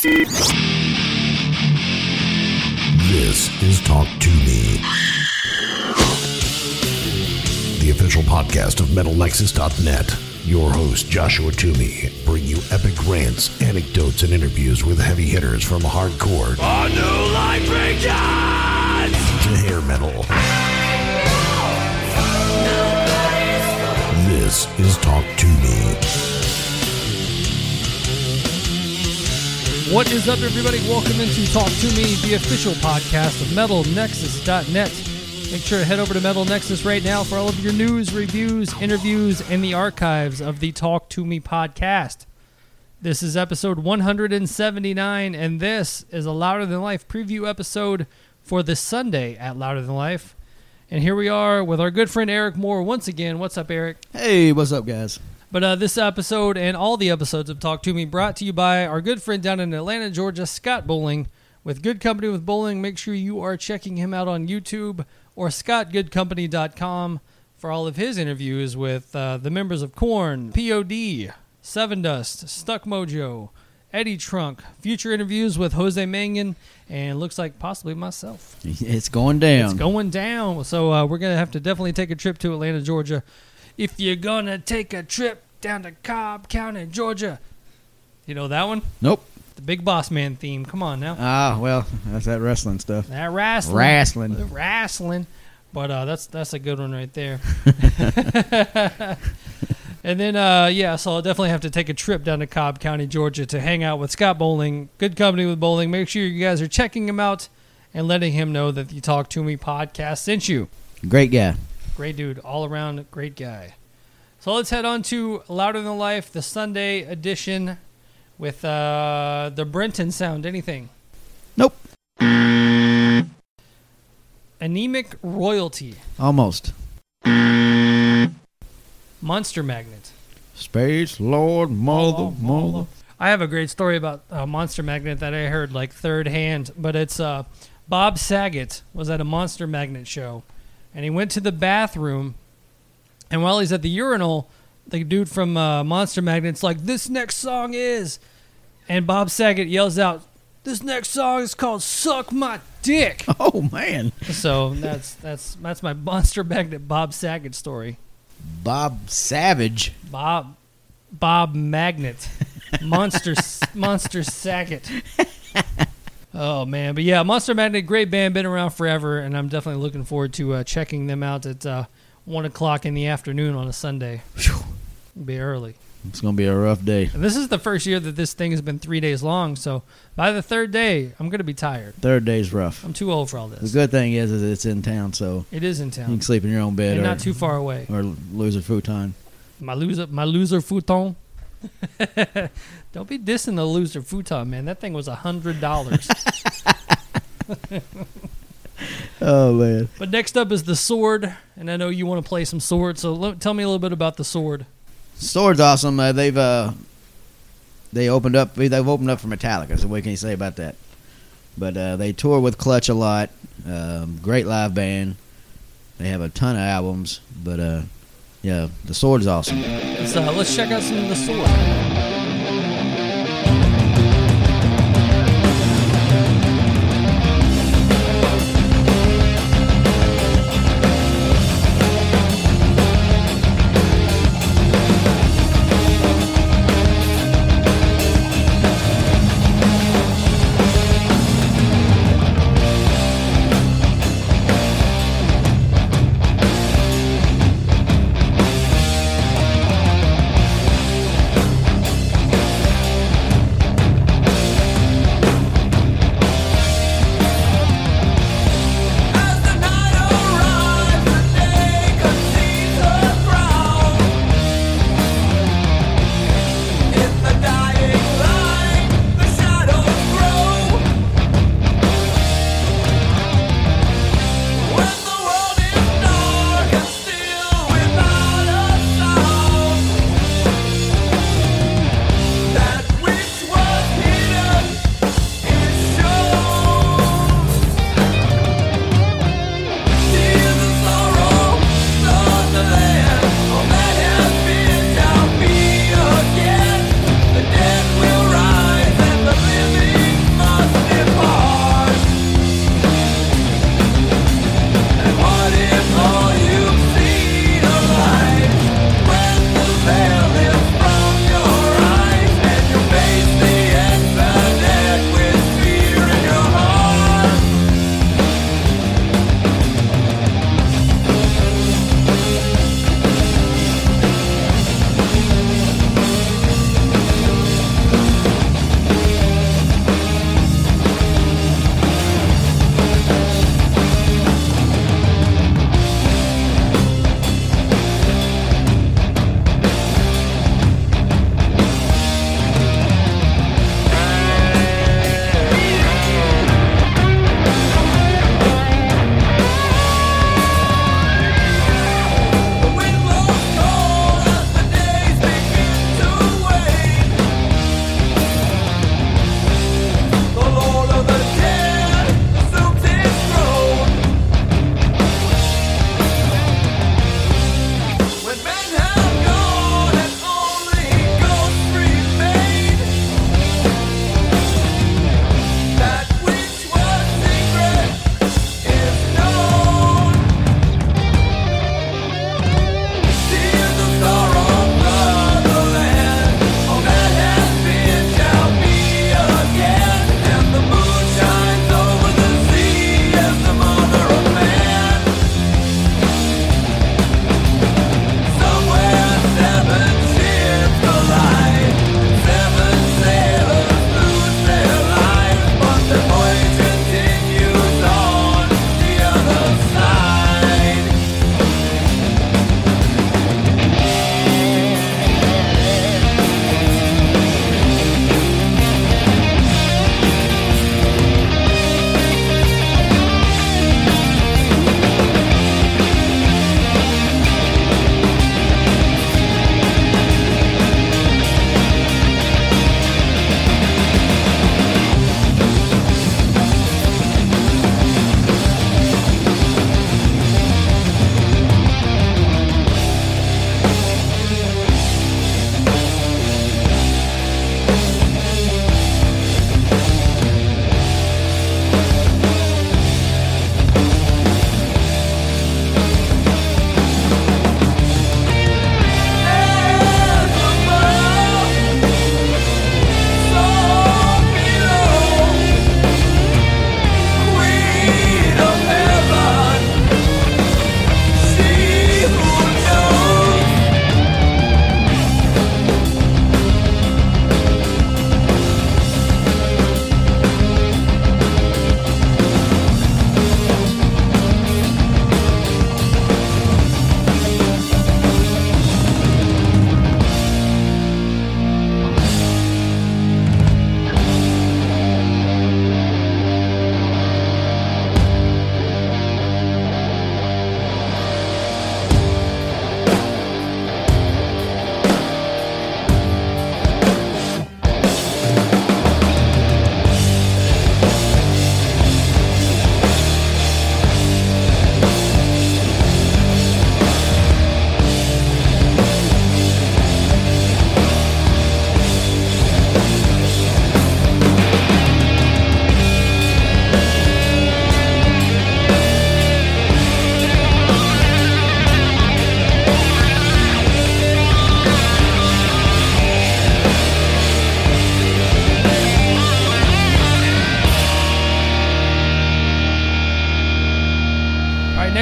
This is Talk to Me, the official podcast of MetalNexus.net. Your host, Joshua Toomey, bring you epic rants, anecdotes, and interviews with heavy hitters from hardcore A new life to hair metal. This is Talk to Me. What is up, everybody? Welcome into Talk to Me, the official podcast of MetalNexus.net. Make sure to head over to Metal Nexus right now for all of your news, reviews, interviews, and the archives of the Talk to Me podcast. This is episode 179, and this is a Louder Than Life preview episode for this Sunday at Louder Than Life. And here we are with our good friend Eric Moore once again. What's up, Eric? Hey, what's up, guys? But uh, this episode and all the episodes of Talk to Me brought to you by our good friend down in Atlanta, Georgia, Scott Bowling. With Good Company with Bowling, make sure you are checking him out on YouTube or scottgoodcompany.com for all of his interviews with uh, the members of Korn, POD, Sevendust, Stuck Mojo, Eddie Trunk, future interviews with Jose Mangin, and looks like possibly myself. It's going down. It's going down. So uh, we're gonna have to definitely take a trip to Atlanta, Georgia. If you're gonna take a trip down to Cobb County, Georgia, you know that one, Nope. the Big Boss Man theme. Come on now, Ah, well, that's that wrestling stuff. that wrestling, Wrestling. The wrestling. But uh, that's that's a good one right there. and then uh, yeah, so I'll definitely have to take a trip down to Cobb County, Georgia, to hang out with Scott Bowling. Good company with Bowling. Make sure you guys are checking him out and letting him know that the Talk to Me podcast sent you. Great guy. Great dude, all around great guy. So let's head on to Louder Than Life, the Sunday edition with uh, the Brenton sound. Anything? Nope. Anemic Royalty, Almost. Monster Magnet. Space Lord, mother, mother. I have a great story about uh, Monster Magnet that I heard like third hand, but it's uh, Bob Saget was at a Monster Magnet show, and he went to the bathroom, and while he's at the urinal, the dude from uh, Monster Magnet's like, "This next song is," and Bob Saget yells out, "This next song is called Suck My Dick." Oh man, so that's that's that's my Monster Magnet Bob Saget story. Bob Savage. Bob Bob Magnet. Monster Monster Saget. Oh man, but yeah, Monster Magnet, great band, been around forever, and I'm definitely looking forward to uh, checking them out at uh, one o'clock in the afternoon on a Sunday. Phew. Be early, It's gonna be a rough day. and this is the first year that this thing has been three days long. So by the third day, I'm gonna be tired. Third day's rough. I'm too old for all this. The good thing is, is it's in town, so It is in town. you can sleep in your own bed and or, not too far away. or lose a futon. My loser, my loser futon. Don't be dissing the loser futon, man. That thing was a hundred dollars. Oh man. but next up is the sword, and I know you want to play some sword. So let, tell me a little bit about the sword. Sword's awesome. Uh, they've uh, they opened up. They've opened up for Metallica. So what can you say about that? But uh, they tour with Clutch a lot. Um, great live band. They have a ton of albums. But uh, yeah, the Sword is awesome. Uh, let's check out some of the sword.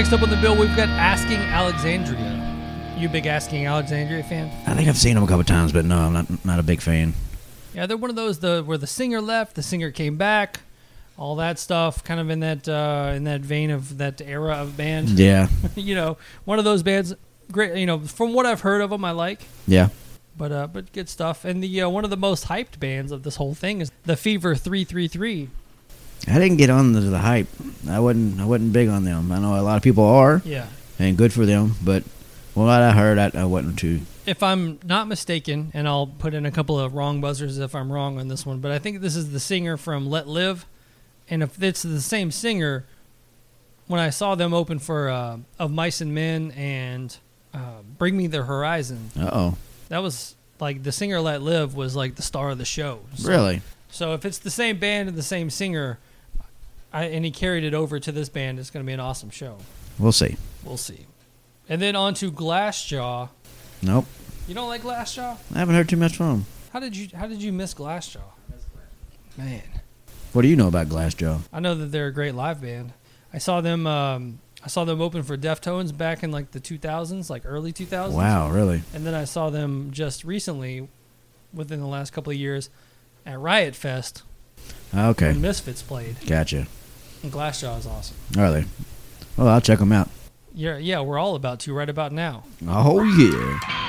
Next up on the bill, we've got Asking Alexandria. You a big Asking Alexandria fan? I think I've seen them a couple times, but no, I'm not not a big fan. Yeah, they're one of those the where the singer left, the singer came back, all that stuff, kind of in that uh, in that vein of that era of band. Yeah, you know, one of those bands. Great, you know, from what I've heard of them, I like. yeah. But uh, but good stuff. And the uh, one of the most hyped bands of this whole thing is the Fever Three Three Three. I didn't get on the, the hype. I wasn't. I wasn't big on them. I know a lot of people are, Yeah. and good for them. But what I heard, I, I wasn't too. If I'm not mistaken, and I'll put in a couple of wrong buzzers if I'm wrong on this one, but I think this is the singer from letlive, and if it's the same singer, when I saw them open for uh, Of Mice and Men and uh, Bring Me the Horizon, Uh oh. that was like the singer letlive was like the star of the show. So, Really? So if it's the same band and the same singer, I, and he carried it over to this band, it's going to be an awesome show. We'll see. We'll see. And then on to Glassjaw. Nope. You don't like Glassjaw? I haven't heard too much from them. How did you How did you miss Glassjaw? Man, What do you know about Glassjaw? I know that they're a great live band. I saw them. Um, I saw them open for Deftones back in like the 2000s, like early 2000s. Wow, really? And then I saw them just recently, within the last couple of years, at Riot Fest Ah, okay, when Misfits played. gotcha. And Glassjaw is awesome. Are they? Well, I'll check them out. Yeah, yeah, we're all about to right about now. Oh yeah.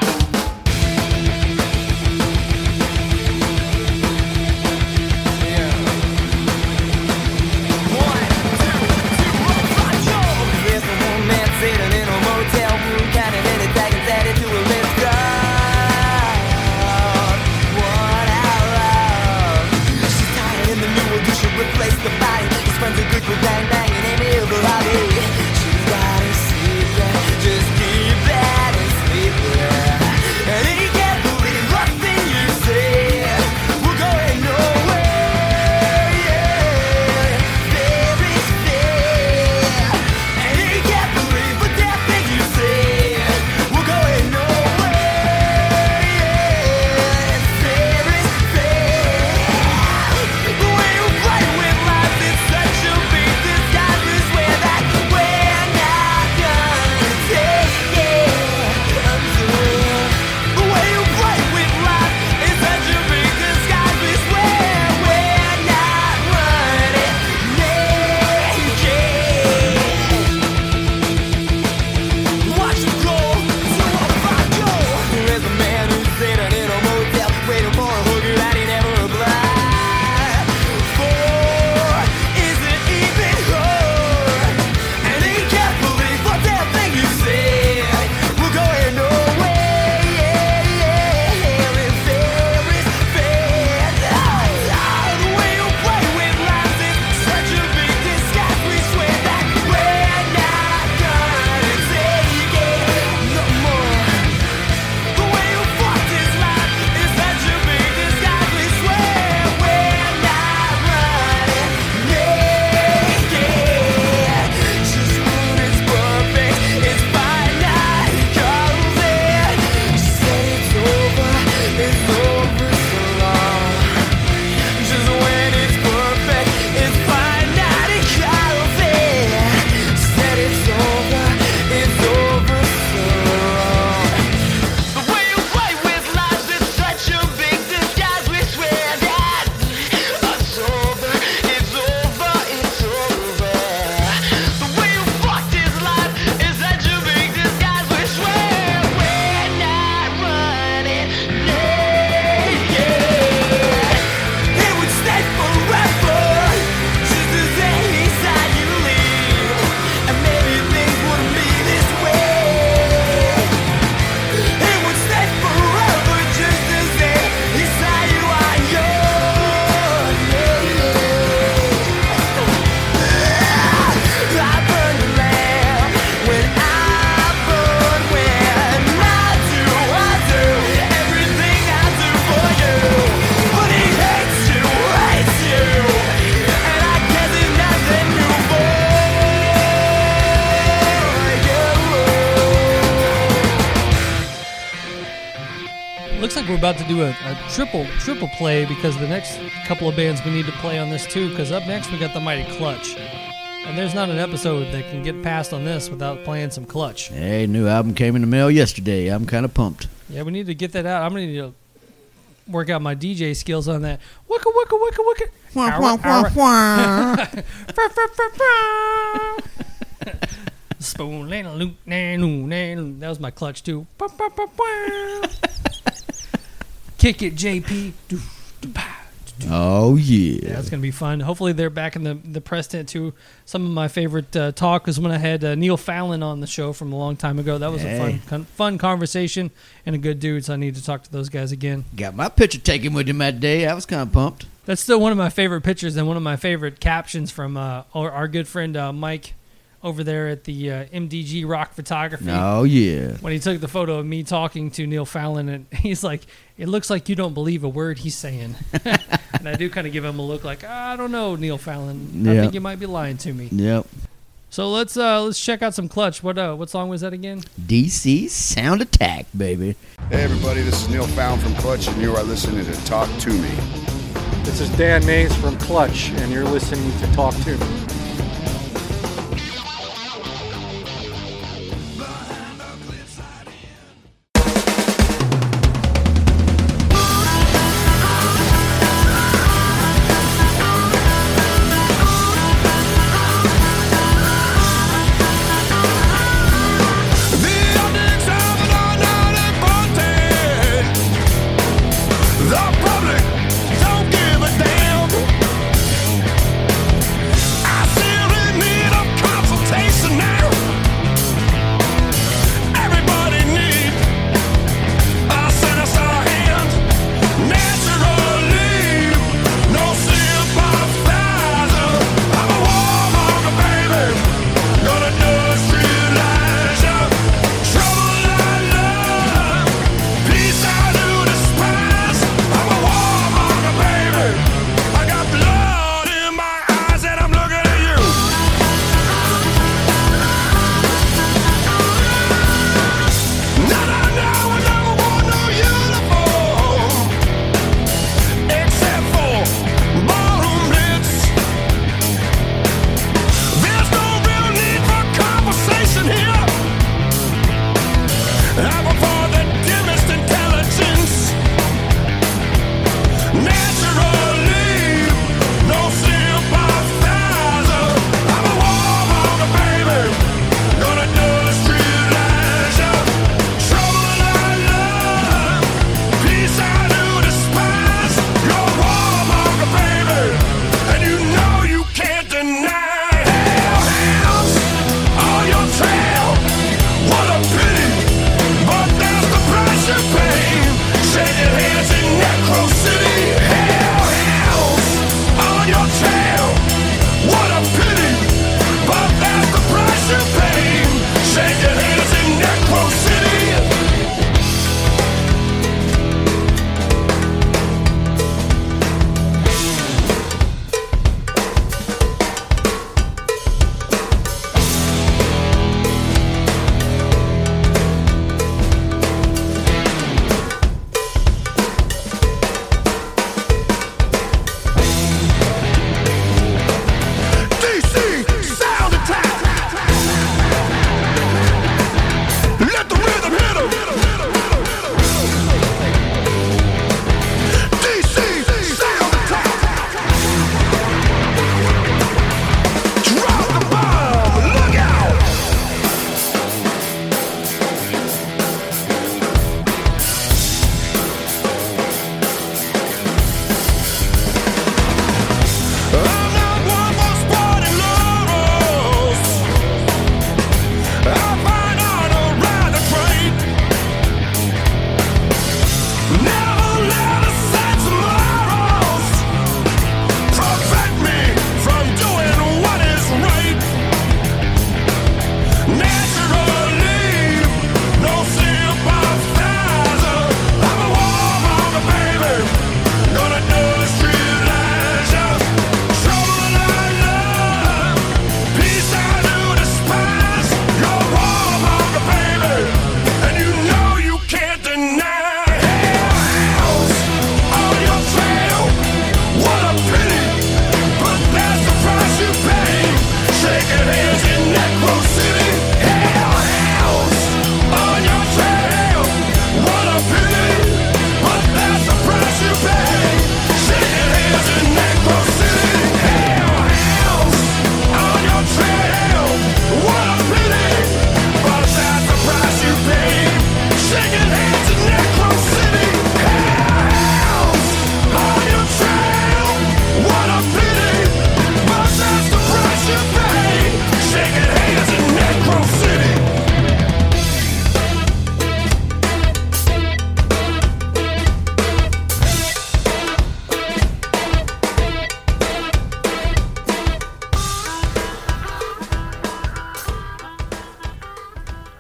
About to do a, a triple triple play because the next couple of bands we need to play on this too. Because up next we got the Mighty Clutch. And there's not an episode that can get passed on this without playing some clutch. Hey, new album came in the mail yesterday. I'm kind of pumped. Yeah, we need to get that out. I'm gonna need to work out my DJ skills on that. Wicka wicka wicka wicka. Wah, wah, wah, wah. Spoon na loop na loo na loo. That was my clutch too. Kick it, JP. Doo, doo, ba, doo, doo. oh yeah. Yeah, it's gonna be fun. Hopefully, they're back in the the press tent too. Some of my favorite uh, talk was when I had uh, Neil Fallon on the show from a long time ago. That was a fun con- fun conversation and a good dude. So I need to talk to those guys again. Got my picture taken with him that day. I was kind of pumped. That's still one of my favorite pictures and one of my favorite captions from uh, our, our good friend uh, Mike over there at the uh, MDG Rock Photography. Oh yeah. When he took the photo of me talking to Neil Fallon, and he's like, "It looks like you don't believe a word he's saying." and I do kind of give him a look like, "I don't know, Neil Fallon. I Yeah. think you might be lying to me." Yep. So let's uh, let's check out some Clutch. What uh, what song was that again? DC Sound Attack, baby. Hey everybody, this is Neil Fallon from Clutch, and you are listening to Talk to Me. This is Dan Maines from Clutch, and you're listening to Talk to Me.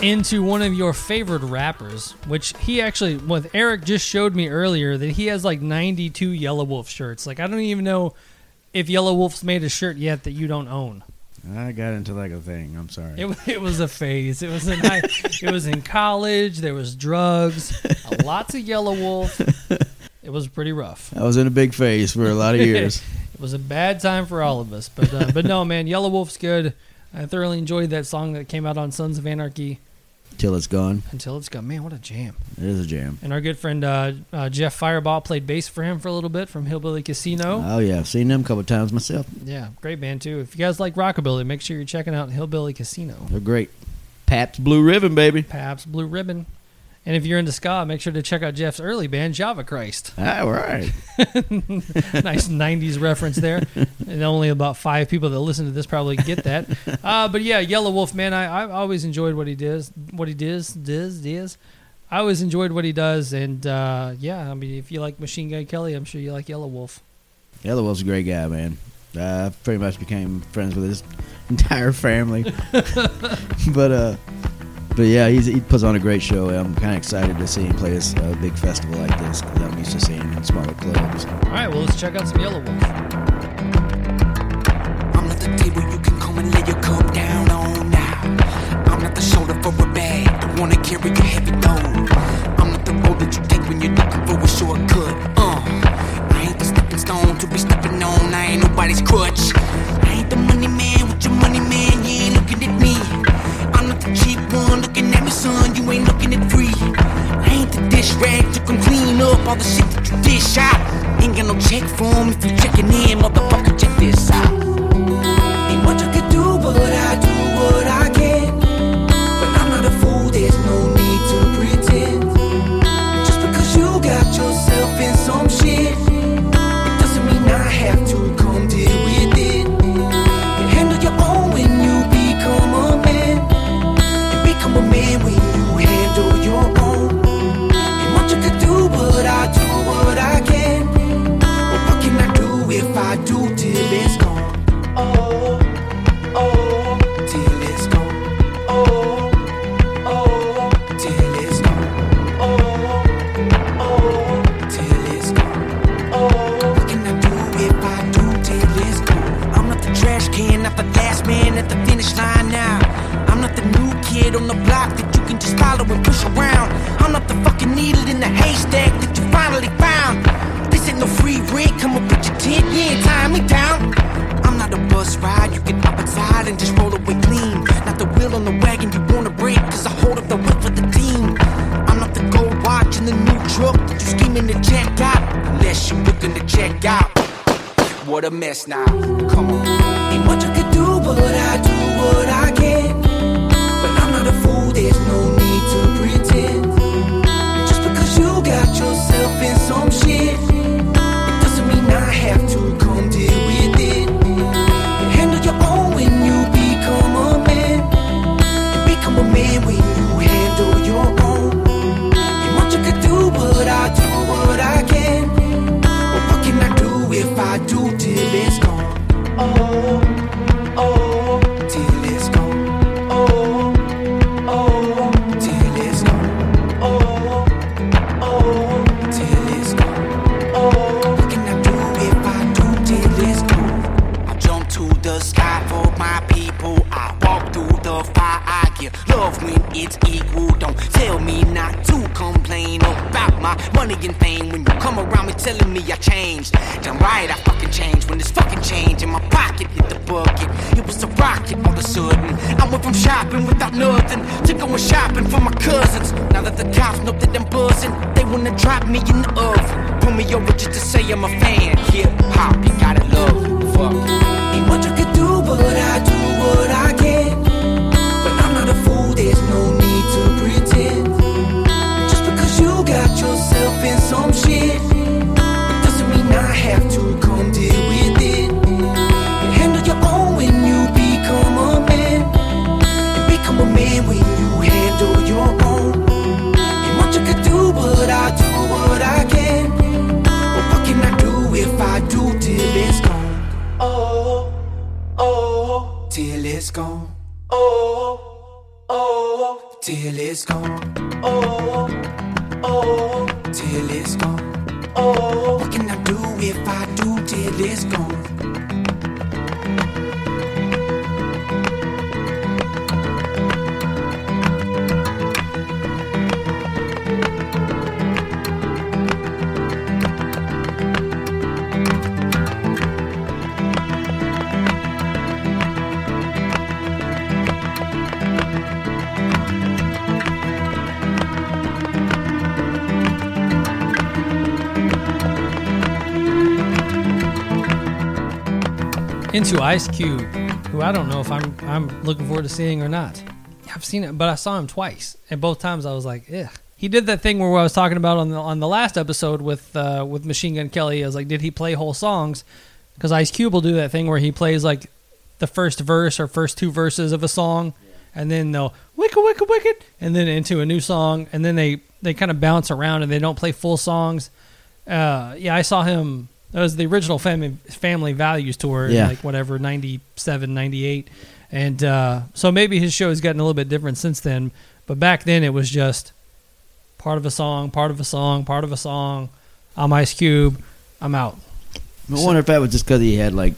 Into one of your favorite rappers, which he actually, with Eric just showed me earlier, that he has like 92 Yelawolf shirts. Like, I don't even know if Yelawolf's made a shirt yet that you don't own. I got into like a thing. I'm sorry. It, it was a phase. It was in high, it was in college. There was drugs, lots of Yelawolf. It was pretty rough. I was in a big phase for a lot of years. It was a bad time for all of us, but uh, but no, man, Yelawolf's good. I thoroughly enjoyed that song that came out on Sons of Anarchy. Till it's gone. Until it's gone, man, what a jam! It is a jam. And our good friend uh, uh, Jeff Fireball played bass for him for a little bit from Hillbilly Casino. Oh yeah, I've seen them a couple times myself. yeah, great band too. If you guys like rockabilly, make sure you're checking out Hillbilly Casino. They're great. Pat's Blue Ribbon, baby. Pabst Blue Ribbon. And if you're into ska, make sure to check out Jeff's early band, Java Christ. All right. nice 90s reference there. And only about five people that listen to this probably get that. Uh, but yeah, Yelawolf, man, I, I always enjoyed what he does. What he does, does, does. I always enjoyed what he does. And uh, yeah, I mean, if you like Machine Gun Kelly, I'm sure you like Yelawolf. Yellow Wolf's a great guy, man. Uh, I pretty much became friends with his entire family. but uh, but yeah, he's, he puts on a great show. I'm kind of excited to see him play this uh, big festival like this because I'm used to seeing him in smaller clubs. All right, well, let's check out some Yelawolf. I'm not the table you can come and lay your cup down on now. I'm not the shoulder for a bag, don't wanna carry a heavy load. I'm not the road that you take when you're looking for a shortcut. Uh, I ain't the stepping stone to be stepping on. I ain't nobody's crutch. I ain't the money man with your money man. Son. You ain't looking at free. I ain't the dish rag to come clean up all the shit that you dish out. Ain't got no check form if you checking in, motherfucker. Check this out. Ain't much I can do, but I do till it's gone. Oh, what can I do if I do till it's gone? Into Ice Cube, who I don't know if I'm I'm looking forward to seeing or not. I've seen it, but I saw him twice, and both times I was like, "Ugh." He did that thing where I was talking about on the on the last episode with uh, with Machine Gun Kelly. I was like, "Did he play whole songs?" Because Ice Cube will do that thing where he plays like the first verse or first two verses of a song, and then they'll wicked wicked wicked, and then into a new song, and then they they kind of bounce around and they don't play full songs. Uh, yeah, I saw him. That was the original Family Family Values tour, Yeah. like whatever 97, 98. and uh, so maybe his show has gotten a little bit different since then. But back then, it was just part of a song, part of a song, part of a song. I'm Ice Cube. I'm out. I wonder if that was just because he had like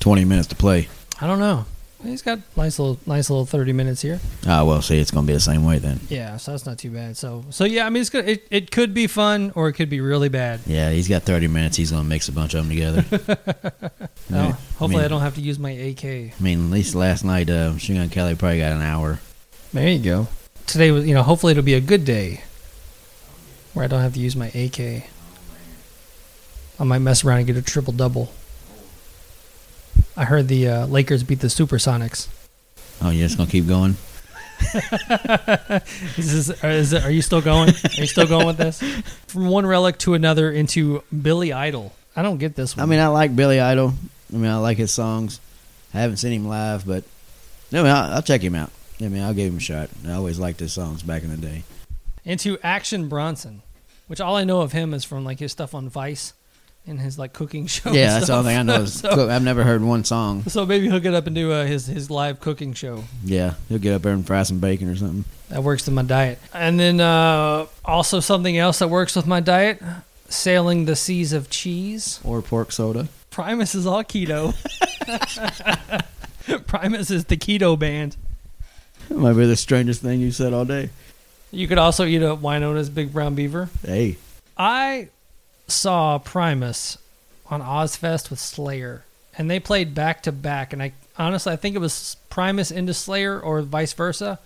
20 minutes to play. I don't know. He's got nice little nice little 30 minutes here. Oh, well, see, it's going to be the same way then. Yeah, so that's not too bad. So so yeah, I mean it's good. It, it could be fun or it could be really bad. Yeah, he's got 30 minutes. He's going to mix a bunch of them together. Oh, Yeah. hopefully I, mean- don't have to use my AK. I mean, at least last night, uh, Machine Gun Kelly probably got an hour. There you go. Today was you know hopefully it'll be a good day where I don't have to use my AK. I might mess around and get a triple double. I heard the uh, Lakers beat the Supersonics. Oh, you're just going to keep going? Is this, is it, are you still going? Are you still going with this? From one relic to another into Billy Idol. I don't get this one. I mean, I like Billy Idol. I mean, I like his songs. I haven't seen him live, but I mean, I'll, I'll check him out. I mean, I'll give him a shot. I always liked his songs back in the day. into Action Bronson, which all I know of him is from like his stuff on Vice and his like cooking show. yeah, that's the only thing I know. Is so, cook. I've never heard one song. so maybe he'll get up and do uh, his his live cooking show. Yeah, he'll get up there and fry some bacon or something. That works with my diet. And then uh, also something else that works with my diet: sailing the seas of cheese. Or pork soda. Primus is all keto. Primus is the keto band. That might be the strangest thing you said all day. You could also eat a Winona's Big Brown Beaver. Hey, I saw Primus on Ozzfest with Slayer, and they played back to back. And I honestly, I think it was Primus into Slayer or vice versa.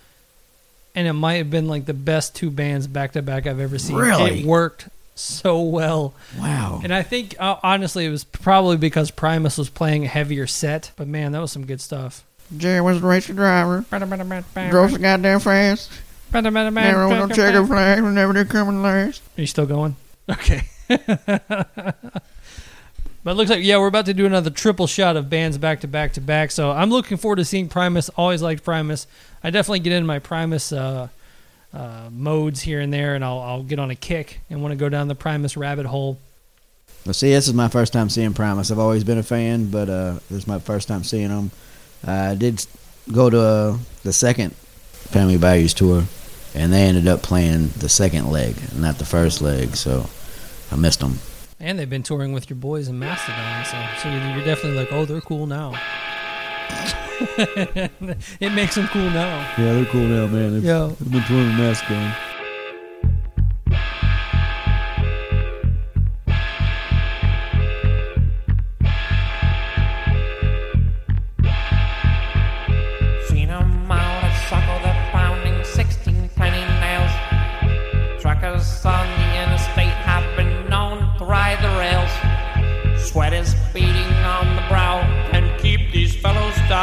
And it might have been like the best two bands back to back I've ever seen. Really? It worked so well. wow. And I think, uh, honestly, it was probably because Primus was playing a heavier set. But man, that was some good stuff. Jerry was the racing driver. Drove so goddamn fast. Never was no checker flag. Never did coming last. Are you still going? Okay. but it looks like yeah, we're about to do another triple shot of bands back to back to back. So I'm looking forward to seeing Primus. Always liked Primus. I definitely get into my Primus uh, uh, modes here and there, and I'll I'll get on a kick and want to go down the Primus rabbit hole. Well, see, this is my first time seeing Primus. I've always been a fan, but uh, this is my first time seeing them. I did go to uh, the second Family Values tour, and they ended up playing the second leg, not the first leg, so I missed them. And they've been touring with your boys in Mastodon, so so you're you're definitely like, oh, they're cool now. it makes them cool now. Yeah, they're cool now, man. They've, Yeah. they've been touring with Mastodon.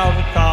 Fellows down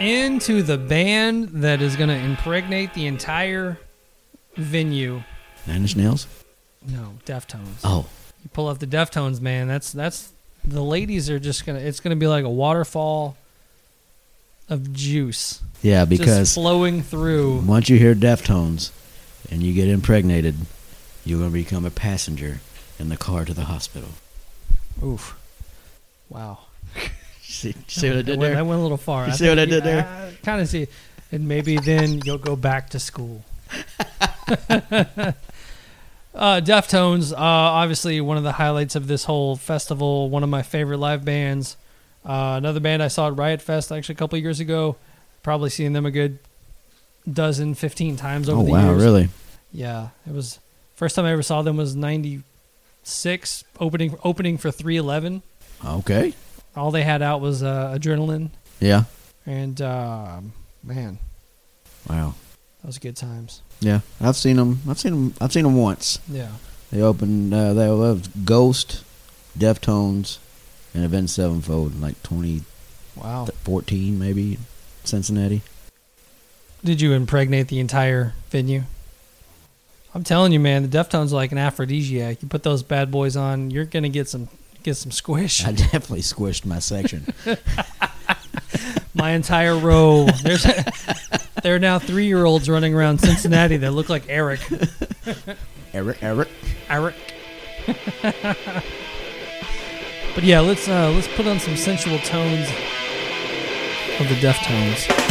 into the band that is going to impregnate the entire venue. Nine Inch Nails. No, Deftones. Oh, You pull up the Deftones, man. That's that's the ladies are just gonna. It's gonna be like a waterfall of juice, yeah, just because flowing through. once you hear Deftones and you get impregnated, you're gonna become a passenger in the car to the hospital. Oof! Wow. See, see what I did went, there? I went a little far. You see what I did there? Kind of see, and maybe then you'll go back to school. uh, Deftones, uh, obviously one of the highlights of this whole festival. One of my favorite live bands. Uh, another band I saw at Riot Fest actually a couple of years ago. Probably seen them a good dozen, fifteen times over Oh the wow, years. Wow, really? Yeah, it was first time I ever saw them was '96 opening opening for 311. Okay. All they had out was uh, Adrenaline, Yeah. and um man, Wow. those good times. Yeah, I've seen them. I've seen them. I've seen them once. Yeah, They opened. Uh, they was Ghost, Deftones, and Avenged Sevenfold in like twenty wow. 2014, maybe Cincinnati. Did you impregnate the entire venue? I'm telling you, man, the Deftones are like an aphrodisiac. You put those bad boys on, you're gonna get some get some squish. I definitely squished my section. My entire row. There's there are now three year olds running around Cincinnati that look like Eric. Eric, Eric. Eric. but yeah, let's uh, let's put on some sensual tones of the Deftones.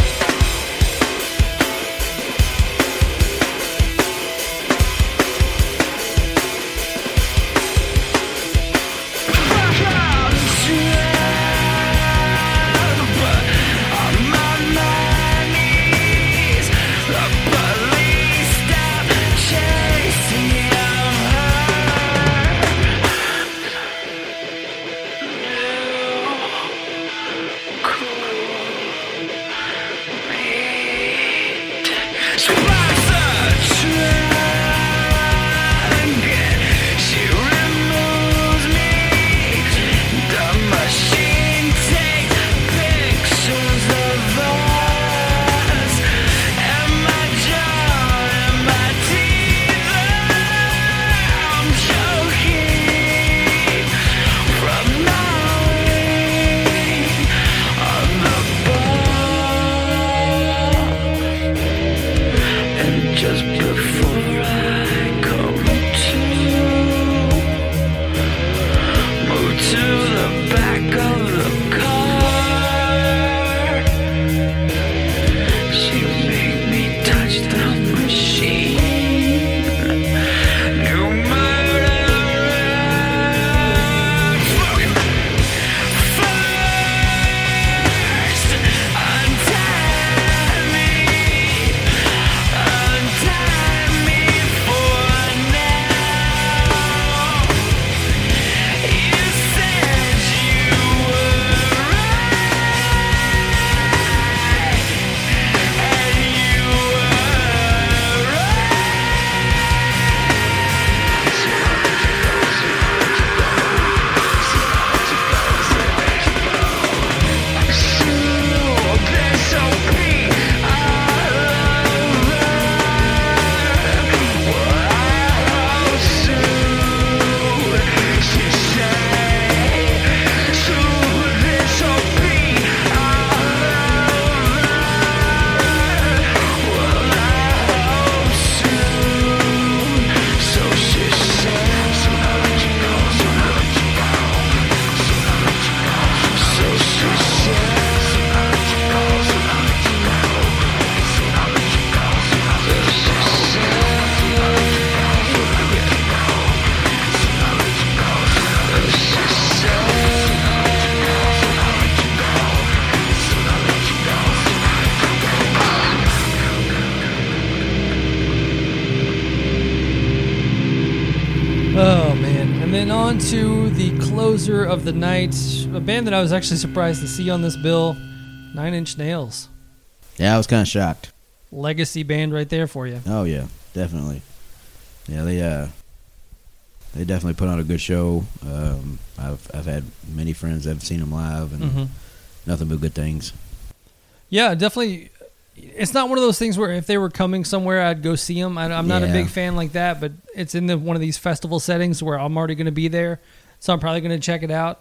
Closer of the night, a band that I was actually surprised to see on this bill, Nine Inch Nails, Yeah, I was kind of shocked. legacy band right there for you. Oh yeah, definitely. Yeah, they uh, they definitely put on a good show. Um, I've I've had many friends that have seen them live, and hmm nothing but good things. Yeah, definitely. It's not one of those things where if they were coming somewhere, I'd go see them. I, I'm not a big fan like that, but it's in the, one of these festival settings where I'm already going to be there, so I'm probably going to check it out.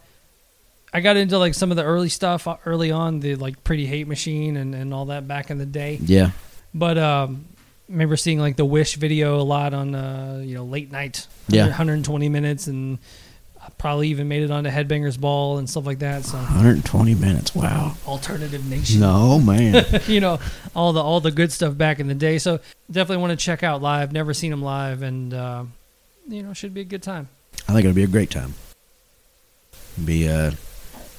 I got into like some of the early stuff uh, early on, the like Pretty Hate Machine and, and all that back in the day. Yeah. But um, I remember seeing like the Wish video a lot on uh, you know late night, Yeah. 120 minutes, and I probably even made it onto Headbangers Ball and stuff like that. So 120 minutes. Wow. alternative nation. No man. you know all the all the good stuff back in the day. So definitely want to check out live. Never seen them live, and uh, you know should be a good time. I think it'll be a great time. Be a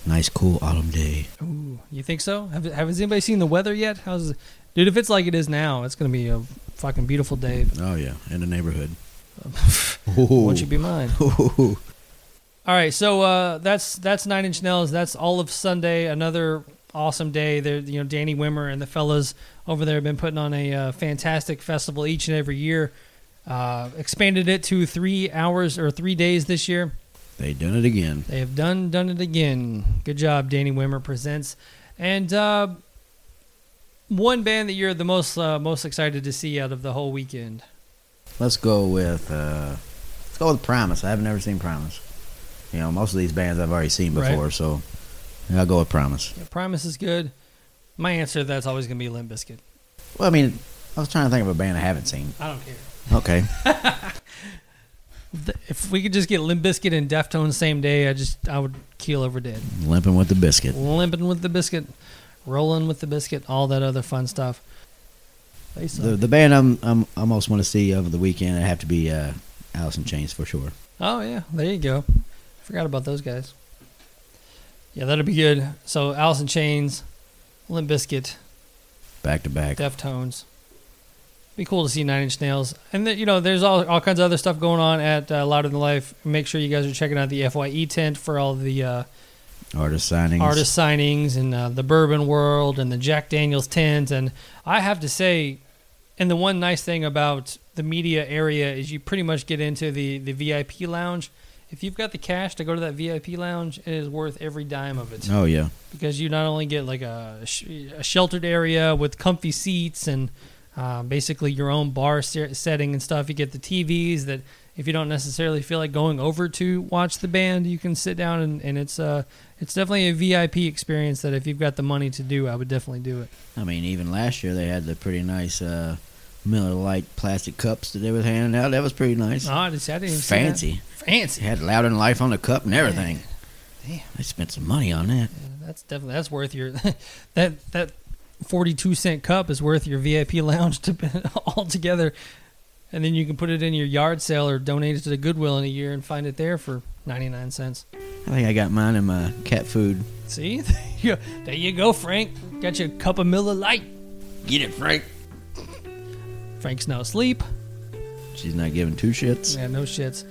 nice, cool autumn day. Ooh, you think so? Have, have has anybody seen the weather yet? How's dude? If it's like it is now, it's gonna be a fucking beautiful day. Oh yeah, in the neighborhood. Won't you be mine? All right, so uh, that's that's Nine Inch Nails. That's all of Sunday. Another awesome day. There, you know, Danny Wimmer and the fellas over there have been putting on a uh, fantastic festival each and every year. Uh, expanded it to three hours or three days this year. They done it again. They have done done it again. Good job, Danny Wimmer presents. And uh, one band that you're the most uh, most excited to see out of the whole weekend. Let's go with uh, let's go with Primus. I haven't never seen Primus. You know, most of these bands I've already seen Right. before, so I'll go with Primus. Yeah, Primus is good. My answer to that's always going to be Limp Bizkit. Well, I mean, I was trying to think of a band I haven't seen. I don't care. Okay, Th- If we could just get Limp Bizkit and Deftones same day, I just I would keel over dead. limping with the biscuit. Limping with the biscuit, rolling with the biscuit, all that other fun stuff. The the band I'm I'm I most want to see over the weekend I have to be uh, Alice in Chains for sure. Oh yeah, there you go. Forgot about those guys. Yeah, that'll be good. So Alice in Chains, Limp Bizkit, Back to back. Deftones. Be cool to see Nine Inch Nails, and then, you know, there's all all kinds of other stuff going on at uh, Louder Than Life. Make sure you guys are checking out the Fye tent for all the uh, Artist signings. artist signings and uh, the Bourbon World and the Jack Daniels tent. And I have to say, and the one nice thing about the media area is you pretty much get into the, the VIP lounge. If you've got the cash to go to that VIP lounge, it is worth every dime of it Oh yeah. because you not only get like a, a sheltered area with comfy seats and uh, basically your own bar se- setting and stuff. You get the TVs that if you don't necessarily feel like going over to watch the band, you can sit down and, and it's uh it's definitely a VIP experience that if you've got the money to do, I would definitely do it. I mean, even last year they had the pretty nice uh, Miller Lite plastic cups that they were handing out. That was pretty nice. Oh, I, just, I didn't even see that. Fancy. fancy. They had Than Life on the cup and everything. Damn. They spent some money on that. That's definitely that's worth your that that forty two cent cup is worth your VIP lounge to all together, and then you can put it in your yard sale or donate it to the Goodwill in a year and find it there for ninety nine cents. I think I got mine in my cat food. See, there you, go. you Frank. Got your cup of Miller Lite. Get it, Frank. Frank's now asleep. She's not giving two shits. Yeah, no shits.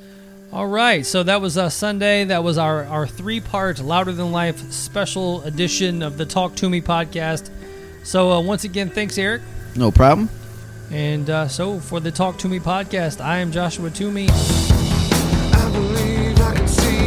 All right, so that was uh, Sunday. That was our, our three part Louder Than Life special edition of the Talk to Me podcast. So, uh, once again, thanks, Eric. No problem. And uh, so, for the Talk to Me podcast, I am Joshua Toomey. I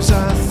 Sometimes I